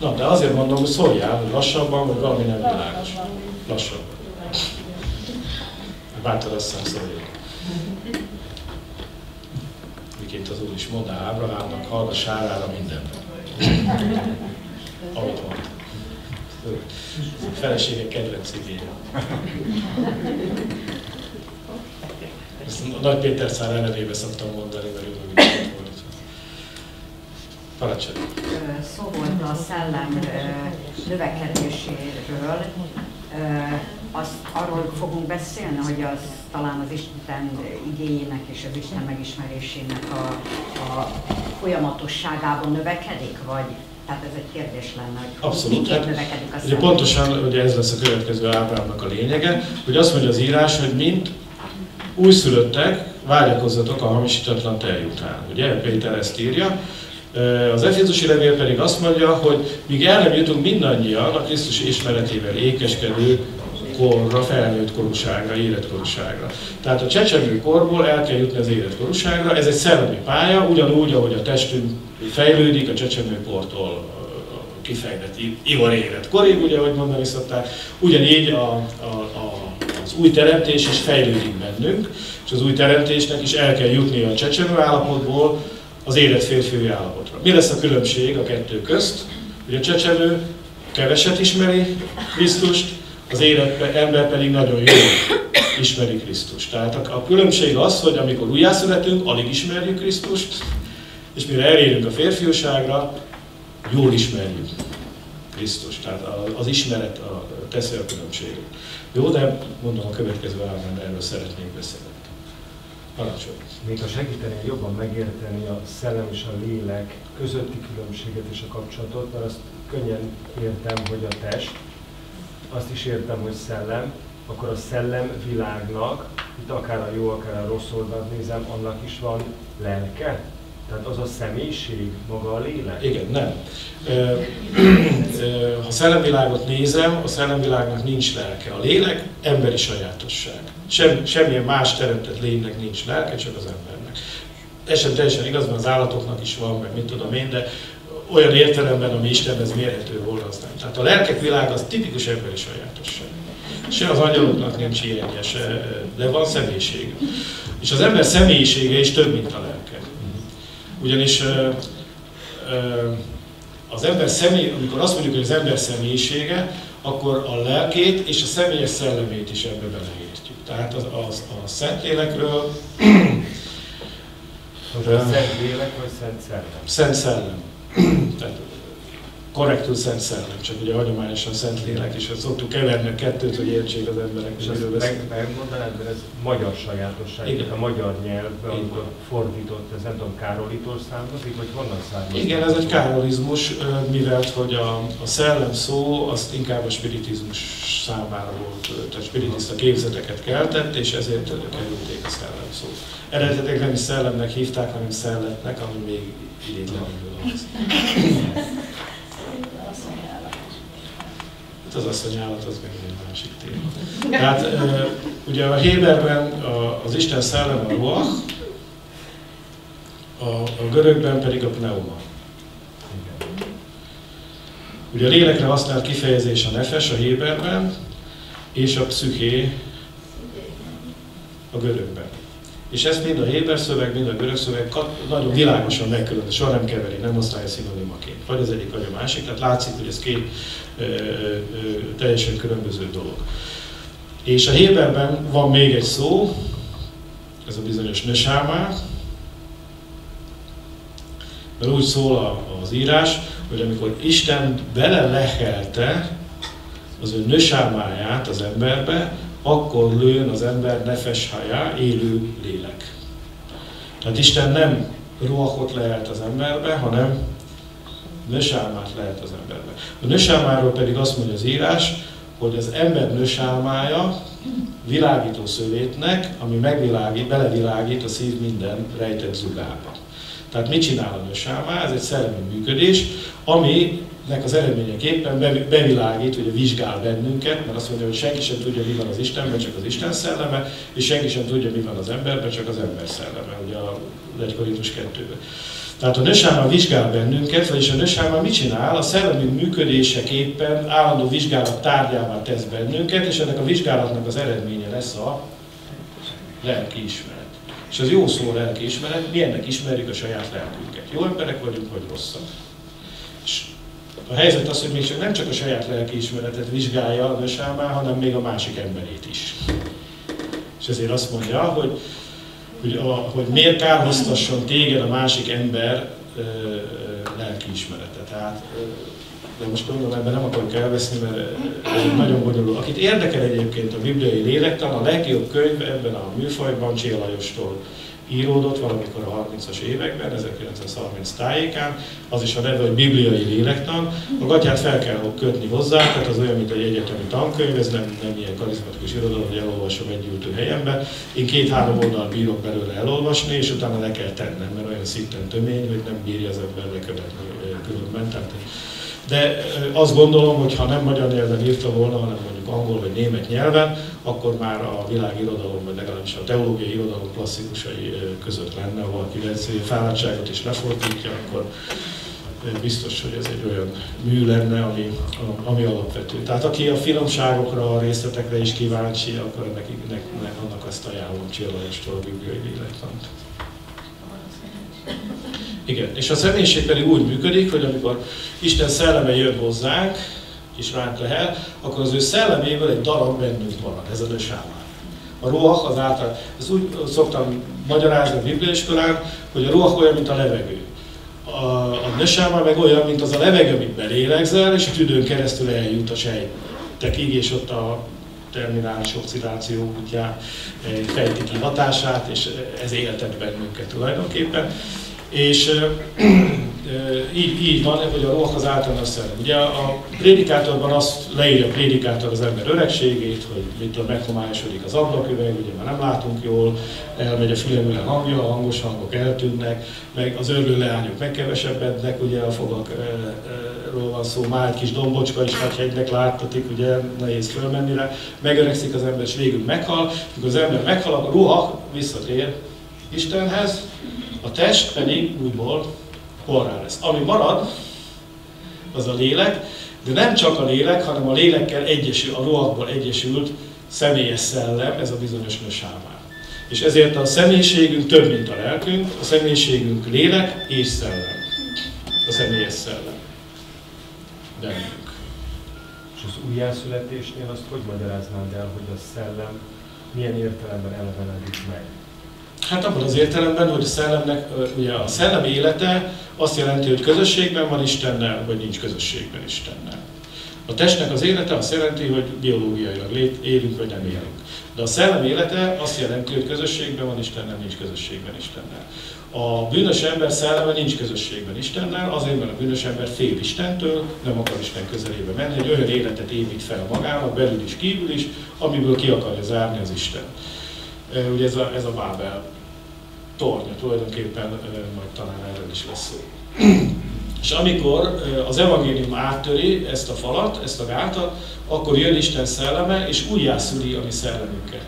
Na, de azért mondom, hogy szóljál, hogy lassabban, vagy valami nem világos. Lassabban. Bátor asszony szóljon. Miként az Úr is mondta Ábrahámnak, hallgass sárára mindenben. Amit mondta. A feleségek kedvenc igénye. Ezt Nagy Péter szár ellenébe szoktam mondani, mert ő meg volt. Parancsolj! Szó volt a szellem növekedéséről. Azt arról fogunk beszélni, hogy az talán az Isten igényének és az Isten megismerésének a, a folyamatosságában növekedik, vagy tehát ez egy kérdés lenne, hogy Abszolút. Hát, növekedik a ugye pontosan ugye ez lesz a következő Ábrámnak a lényege, hogy azt mondja az írás, hogy mint újszülöttek, vágyakozzatok a hamisítatlan tej után. Ugye Péter ezt írja. Az Efézusi levél pedig azt mondja, hogy míg el nem jutunk mindannyian a Krisztus ismeretével ékeskedő korra, felnőtt korúságra, életkorúságra. Tehát a csecsemő korból el kell jutni az életkorúságra, ez egy szellemi pálya, ugyanúgy, ahogy a testünk fejlődik a csecsemő kortól kifejlett ivar életkorig, ugye, ahogy mondani szokták, ugyanígy a, a, a az új teremtés is fejlődik bennünk, És az új teremtésnek is el kell jutni a csecsemő állapotból az élet férfiúi állapotra. Mi lesz a különbség a kettő közt? Hogy a csecsemő keveset ismeri Krisztust, az élet ember pedig nagyon jól ismeri Krisztust. Tehát a, a különbség az, hogy amikor újjászületünk, alig ismerjük Krisztust, és mire elérünk a férfiúságra, jól ismerjük Krisztus. Tehát az ismeret teszi a különbséget. Jó, de mondom a következő államban erről szeretnénk beszélni. Parancsolj! Még ha segítenél jobban megérteni a szellem és a lélek közötti különbséget és a kapcsolatot, mert azt könnyen értem, hogy a test, azt is értem, hogy szellem, akkor a szellem világnak, itt akár a jó, akár a rossz oldalt nézem, annak is van lelke? Tehát az a személyiség, maga a lélek? Igen, nem. Ha szellemvilágot nézem, a szellemvilágnak nincs lelke. A lélek emberi sajátosság. Sem, semmilyen más teremtett lénynek nincs lelke, csak az embernek. Ez sem teljesen igaz, mert az állatoknak is van, meg mit tudom én, de olyan értelemben, ami Istenhez mérhető volna, az nem. Tehát a lelkek világ az tipikus emberi sajátosság. Se az angyaloknak nincs ilyenje, se, de van személyiség. És az ember személyisége is több, mint a lelke. Ugyanis az ember személy, amikor azt mondjuk, hogy az ember személyisége, akkor a lelkét és a személyes szellemét is ebbe beleértjük. Tehát az, az, a Szentlélekről... Most a Szent Lélek vagy Szent Szellem? Szent Szellem. Tehát korrektül Szent Szellem, csak ugye hagyományosan Szent Lélek, és ezt szoktuk keverni a kettőt, hogy értsék az emberek, és ezt meg, megmondanád, mert ez magyar sajátosság, Igen. a magyar nyelvben, amikor fordított, ez nem tudom, Károlitól származik, vagy honnan származik? Igen, ez egy károlizmus, mivel hogy a, a szellem szó azt inkább a spiritizmus számára volt, tehát spiritista képzeteket keltett, és ezért kerülték a szellem szót. Eredetileg nem is szellemnek hívták, hanem szelletnek, ami még idétlenül az. <laughs> Hát az asszonyállat az meg egy másik téma. Tehát ugye a Héberben az Isten szellem a ruach, a, a görögben pedig a pneuma. Ugye a lélekre használt kifejezés a nefes a Héberben, és a psziché a görögben. És ezt mind a Héber szöveg, mind a görög szöveg nagyon világosan megkülönböztet, soha nem keveri, nem osztálya szinonimaként. Vagy az egyik, vagy a másik. Tehát látszik, hogy ez két ö, ö, teljesen különböző dolog. És a Héberben van még egy szó, ez a bizonyos nösámá, mert úgy szól az írás, hogy amikor Isten belelehelte az ő nösámáját az emberbe, akkor lőn az ember nefes hajá, élő lélek. Tehát Isten nem ruhakot lehet az emberbe, hanem nösálmát lehet az emberbe. A nösálmáról pedig azt mondja az írás, hogy az ember nösálmája világító szövétnek, ami megvilágít, belevilágít a szív minden rejtett zugába. Tehát mit csinál a nősámá? Ez egy szellemi működés, aminek az eredményeképpen bevilágít, hogy vizsgál bennünket, mert azt mondja, hogy senki sem tudja, mi van az Istenben, csak az Isten szelleme, és senki sem tudja, mi van az emberben, csak az ember szelleme, ugye a 1 Korintus 2-ben. Tehát a nősáma vizsgál bennünket, vagyis a nősáma mit csinál? A szellemi működéseképpen állandó vizsgálat tárgyává tesz bennünket, és ennek a vizsgálatnak az eredménye lesz a lelki ismeret. És az jó szó lelkiismeret, mi ennek ismerjük a saját lelkünket. Jó emberek vagyunk, vagy rosszak. A helyzet az, hogy még csak nem csak a saját lelkiismeretet vizsgálja a nösámá, hanem még a másik emberét is. És ezért azt mondja, hogy, hogy, a, hogy miért kárhoztasson téged a másik ember ö, lelkiismerete. Tehát de most gondolom ebben nem akarok elveszni, mert ez nagyon bonyolult. Akit érdekel egyébként a bibliai lélektan, a legjobb könyv ebben a műfajban Csél Lajostól íródott valamikor a 30-as években, 1930 tájékán, az is a neve, hogy bibliai lélektan. A gatyát fel kell kötni hozzá, tehát az olyan, mint egy egyetemi tankönyv, ez nem, nem ilyen karizmatikus irodalom, hogy elolvasom egy ültő helyemben. Én két-három oldal bírok belőle elolvasni, és utána le kell tennem, mert olyan szinten tömény, hogy nem bírja az ember lekövetni különben. Tehát de azt gondolom, hogy ha nem magyar nyelven írta volna, hanem mondjuk angol vagy német nyelven, akkor már a világirodalom, vagy legalábbis a teológiai irodalom klasszikusai között lenne, ahol valaki fáradtságot is lefordítja, akkor biztos, hogy ez egy olyan mű lenne, ami, ami alapvető. Tehát aki a finomságokra, a részletekre is kíváncsi, akkor neki, neki annak azt ajánlom Csillajostól a bibliai lélektant. Igen, és a személyiség pedig úgy működik, hogy amikor Isten szelleme jön hozzánk, és ránk lehet, akkor az ő szelleméből egy darab bennünk marad, ez a nősámár. A ruach az által, ezt úgy szoktam magyarázni a bibliaiskolán, hogy a ruach olyan, mint a levegő. A, a nösáma meg olyan, mint az a levegő, amit belélegzel, és a tüdőn keresztül eljut a sejtekig, és ott a terminális oxidáció útján fejti ki hatását, és ez éltet bennünket tulajdonképpen. És így, így van, hogy a roh az általános szellem. Ugye a prédikátorban azt leírja a prédikátor az ember öregségét, hogy mitől meghomályosodik az ablaküveg, ugye már nem látunk jól, elmegy a fülemüle hangja, a hangos hangok eltűnnek, meg az örlő leányok megkevesebbednek, ugye a fogakról van szó, már egy kis dombocska is nagy hegynek láttatik, ugye nehéz fölmenni rá, megöregszik az ember, és végül meghal, amikor az ember meghal, a ruha visszatér Istenhez, a test pedig újból porrá lesz. Ami marad, az a lélek, de nem csak a lélek, hanem a lélekkel egyesül, a rohakból egyesült személyes szellem, ez a bizonyos nősámár. És ezért a személyiségünk több, mint a lelkünk, a személyiségünk lélek és szellem. A személyes szellem. Bennünk. És az újjászületésnél azt hogy magyaráznád el, hogy a szellem milyen értelemben elevenedik meg? Hát abban az értelemben, hogy a szellemnek, ugye a szellem élete azt jelenti, hogy közösségben van Istennel, vagy nincs közösségben Istennel. A testnek az élete azt jelenti, hogy biológiailag élünk, vagy nem élünk. De a szellem élete azt jelenti, hogy közösségben van Istennel, nincs közösségben Istennel. A bűnös ember szelleme nincs közösségben Istennel, azért, mert a bűnös ember fél Istentől, nem akar Isten közelébe menni, egy olyan életet épít fel magának, belül is, kívül is, amiből ki akarja zárni az Isten. Ugye ez a, ez a Bábel tornya, tulajdonképpen majd talán erről is lesz szó. <clears throat> És amikor az evangélium áttöri ezt a falat, ezt a gátat, akkor jön Isten szelleme, és újjászüli a mi szellemünket.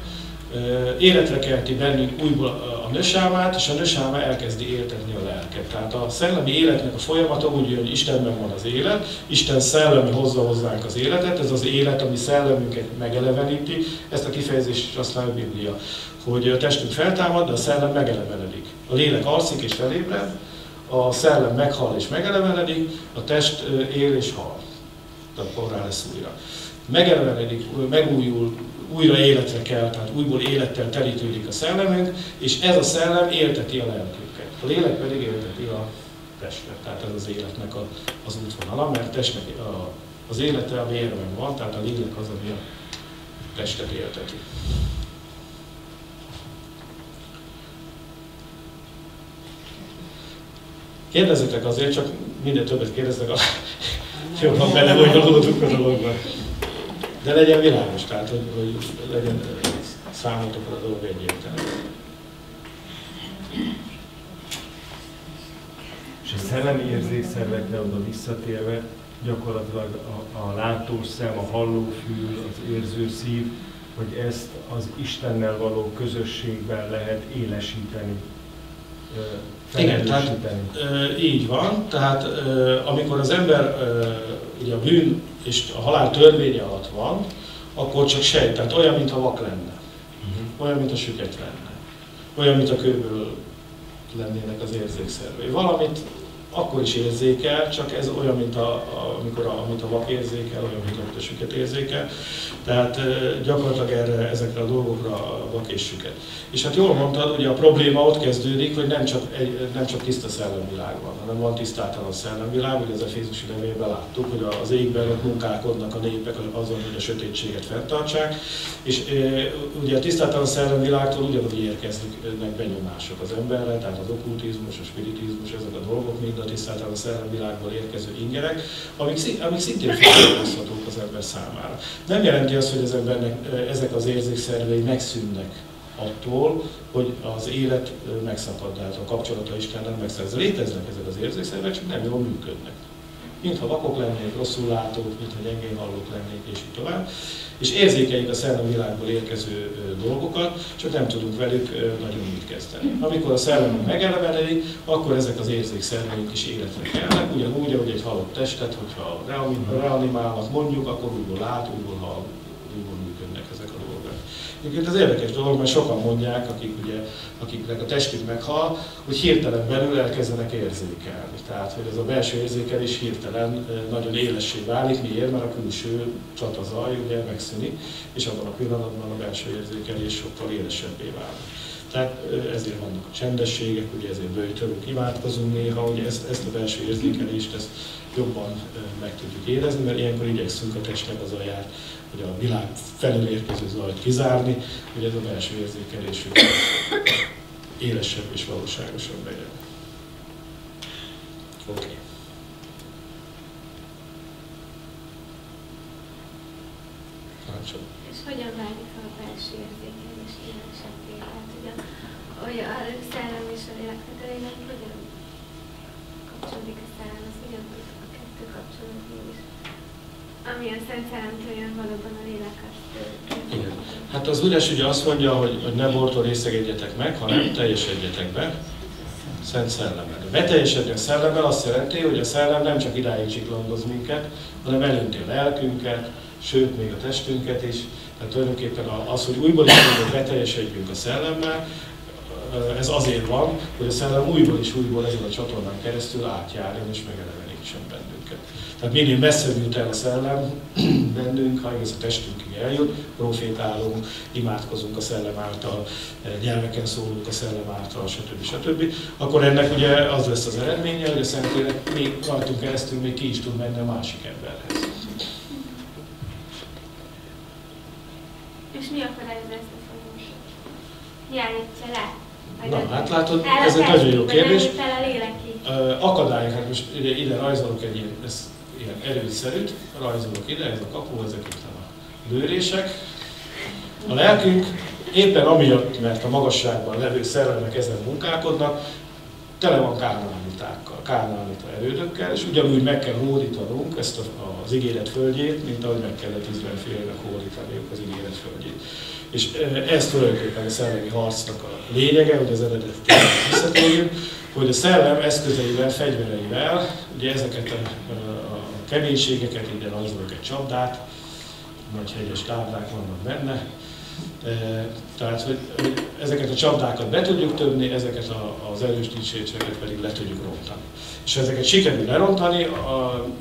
Életre kelti bennünk újból a nösámát, és a nösáma elkezdi éltetni a lelket. Tehát a szellemi életnek a folyamata úgy, hogy Istenben van az élet, Isten szellemi hozza hozzánk az életet, ez az élet, ami szellemünket megeleveníti, ezt a kifejezést aztán a Biblia hogy a testünk feltámad, de a szellem megeleveledik. A lélek alszik és felébred, a szellem meghal és megeleveledik, a test él és hal. Tehát porrá lesz újra. Megeleveledik, megújul, újra életre kell, tehát újból élettel telítődik a szellemünk, és ez a szellem élteti a lelkünket. A lélek pedig élteti a testet, tehát ez az életnek a, az útvonala, mert testnek a, az élete a vérben van, tehát a lélek az, ami a testet élteti. Kérdezzetek azért, csak minden többet kérdeznek, a jobban belebonyolódunk a dologba. De legyen világos, tehát hogy, hogy legyen számotokra a dolog egyértelmű. És a szellemi érzékszervekre oda visszatérve, gyakorlatilag a, a látószem, a hallófül, az érzőszív, hogy ezt az Istennel való közösségben lehet élesíteni igen, tehát így van. Tehát amikor az ember ugye a bűn és a halál törvénye alatt van, akkor csak sejt, tehát olyan, mintha vak lenne. Uh-huh. Olyan, mint a süket lenne. Olyan, mint a kőből lennének az érzékszervei. Valamit akkor is érzékel, csak ez olyan, mint a, a, amikor a, amit a vak érzékel, olyan, mint a süket érzékel. Tehát gyakorlatilag erre, ezekre a dolgokra a vak és süket. És hát jól mondtad, ugye a probléma ott kezdődik, hogy nem csak, egy, nem csak tiszta szellemvilág van, hanem van tisztátalan szellemvilág, hogy az Efézusi levélben láttuk, hogy az égben ott munkálkodnak a népek azon, hogy a sötétséget fenntartsák, és e, ugye a tisztátalan szellemvilágtól ugyanúgy érkeznek benyomások az emberre, tehát az okkultizmus, a spiritizmus, ezek a dolgok mind a tisztátalan szellemvilágból érkező ingerek, amik, amik szintén feldolgozhatók az ember számára. Nem jelenti azt, hogy az embernek ezek az érzékszervei megszűnnek attól, hogy az élet megszakad, tehát a kapcsolata Istennel megszerz. Léteznek ezek az érzékszervek, csak nem jól működnek. Mintha vakok lennék, rosszul látók, mintha gyengén hallók lennék, és így tovább. És érzékeljük a szellemi világból érkező dolgokat, csak nem tudunk velük nagyon mit kezdeni. Amikor a szellem megelevenedik, akkor ezek az érzékszerveink is életre kelnek, ugyanúgy, ahogy egy halott testet, hogyha reanimálnak mondjuk, akkor újból lát, újból hall, újból működnek ezek a dolgok. Egyébként az érdekes dolog, mert sokan mondják, akik ugye, akiknek a testük meghal, hogy hirtelen belül elkezdenek érzékelni. Tehát, hogy ez a belső érzékelés hirtelen nagyon élessé válik. Miért? Mert a külső csatazaj ugye megszűnik, és abban a pillanatban a belső érzékelés sokkal élesebbé válik. Tehát ezért vannak a csendességek, ugye ezért bőjtörünk, imádkozunk néha, hogy ezt, ezt a belső érzékelést ezt jobban meg tudjuk érezni, mert ilyenkor igyekszünk a testnek az aját, hogy a világ felül érkező zajt kizárni, hogy ez a belső érzékelésünk élesebb és valóságosabb legyen. Oké. Okay. És hogyan válik hogy a szellem és a lélek hogyan kapcsolódik a szellem, az hogyan tud a kettő kapcsolódni is? Ami a Szent Szellemtől jön valóban a lélek, Igen. Hát az üres ugye azt mondja, hogy, hogy ne bortól részegedjetek meg, hanem teljesedjetek be Szent Szellemmel. Beteljesedni a szellemmel azt jelenti, hogy a szellem nem csak idáig csiklandoz minket, hanem elönti a lelkünket, sőt még a testünket is. Tehát tulajdonképpen az, hogy újból is beteljesedjünk a szellemmel, ez azért van, hogy a szellem újból és újból ezen a csatornán keresztül átjárjon és megelevenítsen bennünket. Tehát minél messzebb jut el a szellem <clears throat> bennünk, ha egész a testünkig eljut, profétálunk, imádkozunk a szellem által, nyelveken szólunk a szellem által, stb. stb. Akkor ennek ugye az lesz az eredménye, hogy a Szentlélek még rajtunk keresztül még ki is tud menni a másik emberhez. És mi akadályozza ezt a folyamatot? Mi állítja le? Na, hát látod, ez egy nagyon jó kérdés. Akadályok, hát most ide, ide rajzolok egy ilyen, ez ilyen erőszerűt, rajzolok ide, ez a kapu, ezek itt a lőrések. A lelkünk éppen amiatt, mert a magasságban levő szerelmek ezen munkálkodnak, tele van kárnálmitákkal, kárnálmita erődökkel, és ugyanúgy meg kell hódítanunk ezt az ígéret földjét, mint ahogy meg kellett Izrael félnek hódítaniuk az ígéret földjét. És ez tulajdonképpen a szellemi harcnak a lényege, hogy az eredetet visszatérjünk, hogy a szellem eszközeivel, fegyvereivel, ugye ezeket a, a keménységeket, ide rajzolok egy csapdát, nagy hegyes táblák vannak benne, tehát, hogy, ezeket a csapdákat be tudjuk töbni, ezeket az erős dicsőségeket pedig le tudjuk rontani. És ha ezeket sikerül lerontani,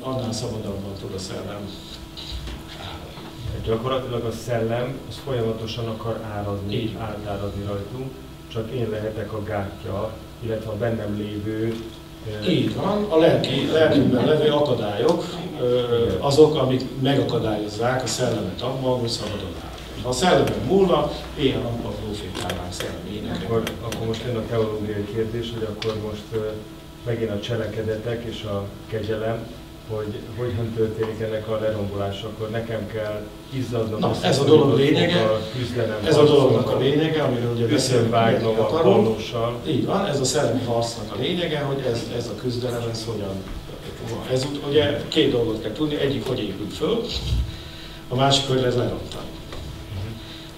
annál szabadabban tud a szellem Gyakorlatilag a szellem az folyamatosan akar áradni, átáradni rajtunk, csak én lehetek a gátja, illetve a bennem lévő így van, a lelki, lelkünkben levő akadályok azok, amik megakadályozzák a szellemet abban, hogy szabadon áll. Ha a szellemen múlna, ilyen nappal profétálnánk szellemi Akkor, akkor most jön a teológiai kérdés, hogy akkor most megint a cselekedetek és a kegyelem hogy hogyan történik ennek a lerombolása, akkor nekem kell izzadnom. Na, ez a dolog a lényege, a ez a dolognak a lényege, amiről ugye beszélünk a pallóssal. Így van, ez a szellemi harcnak a lényege, hogy ez, ez a küzdelem, ez hogyan ez ugye két dolgot kell tudni, egyik, hogy épül föl, a másik, hogy ez lerontani.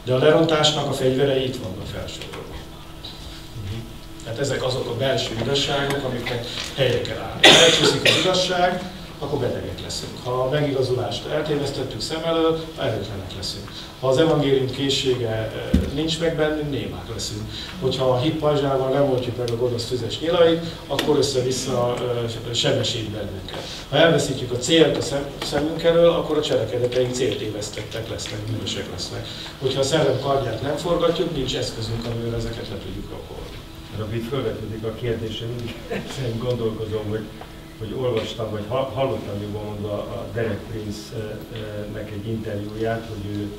De a lerontásnak a fegyverei itt vannak felsorolva. Tehát ezek azok a belső igazságok, amiknek helyre kell állni. Elcsúszik az igazság, akkor betegek leszünk. Ha a megigazulást eltévesztettük szem elől, erőtlenek leszünk. Ha az evangélium készsége eh, nincs meg bennünk, némák leszünk. Hogyha a hip pajzsával nem oltjuk meg a gonosz tüzes nyilait, akkor össze-vissza eh, sebesít bennünket. Ha elveszítjük a célt a szemünk elől, akkor a cselekedeteink céltévesztettek lesznek, bűnösek lesznek. Hogyha a szellem kardját nem forgatjuk, nincs eszközünk, amivel ezeket le tudjuk rakolni. Rabbi, felvetődik a kérdésem, mindig <laughs> gondolkozom, hogy hogy olvastam, vagy hallottam jobban mondva a Derek Prince-nek egy interjúját, hogy ő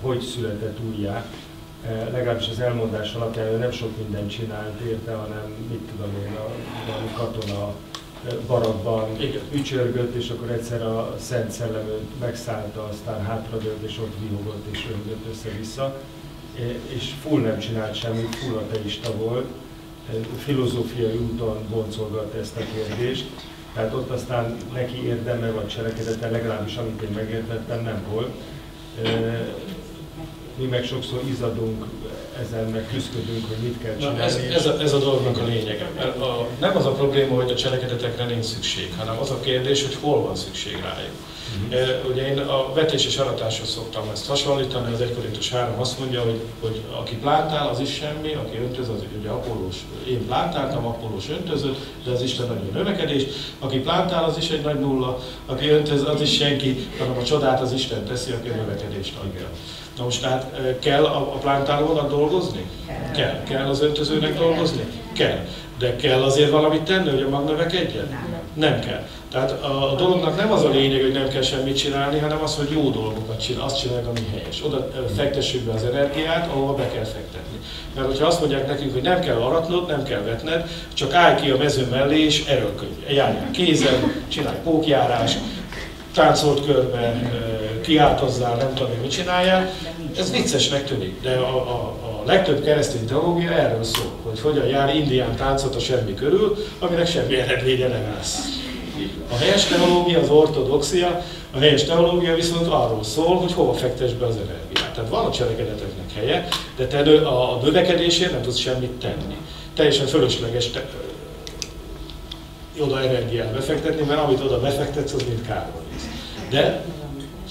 hogy született újjá. E, legalábbis az elmondás alapján ő nem sok mindent csinált érte, hanem mit tudom én, a, valami katona e, barakban ücsörgött, és akkor egyszer a Szent Szellem megszállta, aztán hátradőlt, és ott vihogott, és rögött össze-vissza. E, és full nem csinált semmit, full ateista volt, filozófiai úton boncolgatta ezt a kérdést, Tehát ott aztán neki érdeme vagy cselekedete, legalábbis amit én megértettem, nem volt. Mi meg sokszor izadunk ezen, meg küzdködünk, hogy mit kell csinálni. Na, ez, ez, a, ez a dolognak a lényege. Mert a, nem az a probléma, hogy a cselekedetekre nincs szükség, hanem az a kérdés, hogy hol van szükség rájuk. Uh-huh. Ugye én a vetés és aratáshoz szoktam ezt hasonlítani, az 1 Korintus 3 azt mondja, hogy, hogy aki plántál, az is semmi, aki öntöz, az ugye Apollós, én plántáltam, Apollós öntözött, de az Isten nagyon növekedés, aki plántál, az is egy nagy nulla, aki öntöz, az is senki, hanem a csodát az Isten teszi, aki a növekedést adja. Na most tehát kell a, a plántálónak dolgozni? Kell. Kell az öntözőnek dolgozni? Kell. De kell azért valamit tenni, hogy a mag növekedjen? Nem. Nem kell. Tehát a dolognak nem az a lényeg, hogy nem kell semmit csinálni, hanem az, hogy jó dolgokat csinál, azt csinálják, ami helyes. Oda fektessük be az energiát, ahova be kell fektetni. Mert hogyha azt mondják nekünk, hogy nem kell aratnod, nem kell vetned, csak állj ki a mező mellé és erőlködj. Járjál kézen, csinálj pókjárást, táncolt körben, kiáltozzál, nem tudom, mit csináljál. Ez viccesnek tűnik, de a, a, a legtöbb keresztény teológia erről szól, hogy hogyan jár indián táncot a semmi körül, aminek semmi eredménye nem lesz. A helyes teológia, az ortodoxia, a helyes teológia viszont arról szól, hogy hova fektes be az energiát. Tehát van a cselekedeteknek helye, de te a növekedésért nem tudsz semmit tenni. Teljesen fölösleges te, oda energiát befektetni, mert amit oda befektetsz, az mind kárba. De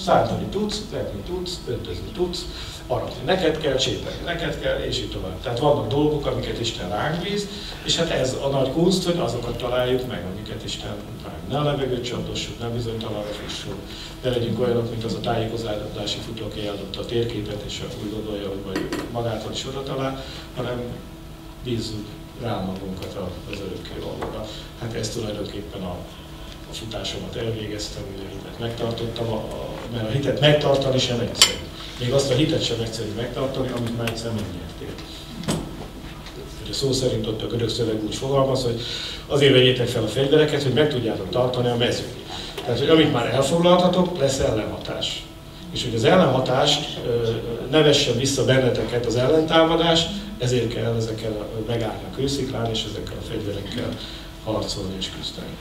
szántani tudsz, vetni tudsz, öntözni tudsz, aratni neked kell, csépelni neked kell, és így tovább. Tehát vannak dolgok, amiket Isten ránk bíz, és hát ez a nagy kunst, hogy azokat találjuk meg, amiket Isten ránk. Ne a levegőt csapdossuk, ne bizonytalanra fussunk, ne legyünk olyanok, mint az a tájékozódási futó, aki eladott a térképet, és úgy gondolja, hogy majd magától is oda talál, hanem bízzuk rá magunkat az örökké valóra. Hát ez tulajdonképpen a, a futásomat elvégeztem, ugye a hitet megtartottam, a, a, mert a hitet megtartani sem egyszerű. Még azt a hitet sem egyszerű megtartani, amit már egyszer megnyertél. Ugye szó szerint ott a görög szöveg úgy fogalmaz, hogy azért vegyétek fel a fegyvereket, hogy meg tudjátok tartani a mezőt. Tehát, hogy amit már elfoglaltatok, lesz ellenhatás. És hogy az ellenhatás ne vesse vissza benneteket az ellentámadás, ezért kell ezekkel megállni a kősziklán, és ezekkel a fegyverekkel harcolni és küzdeni.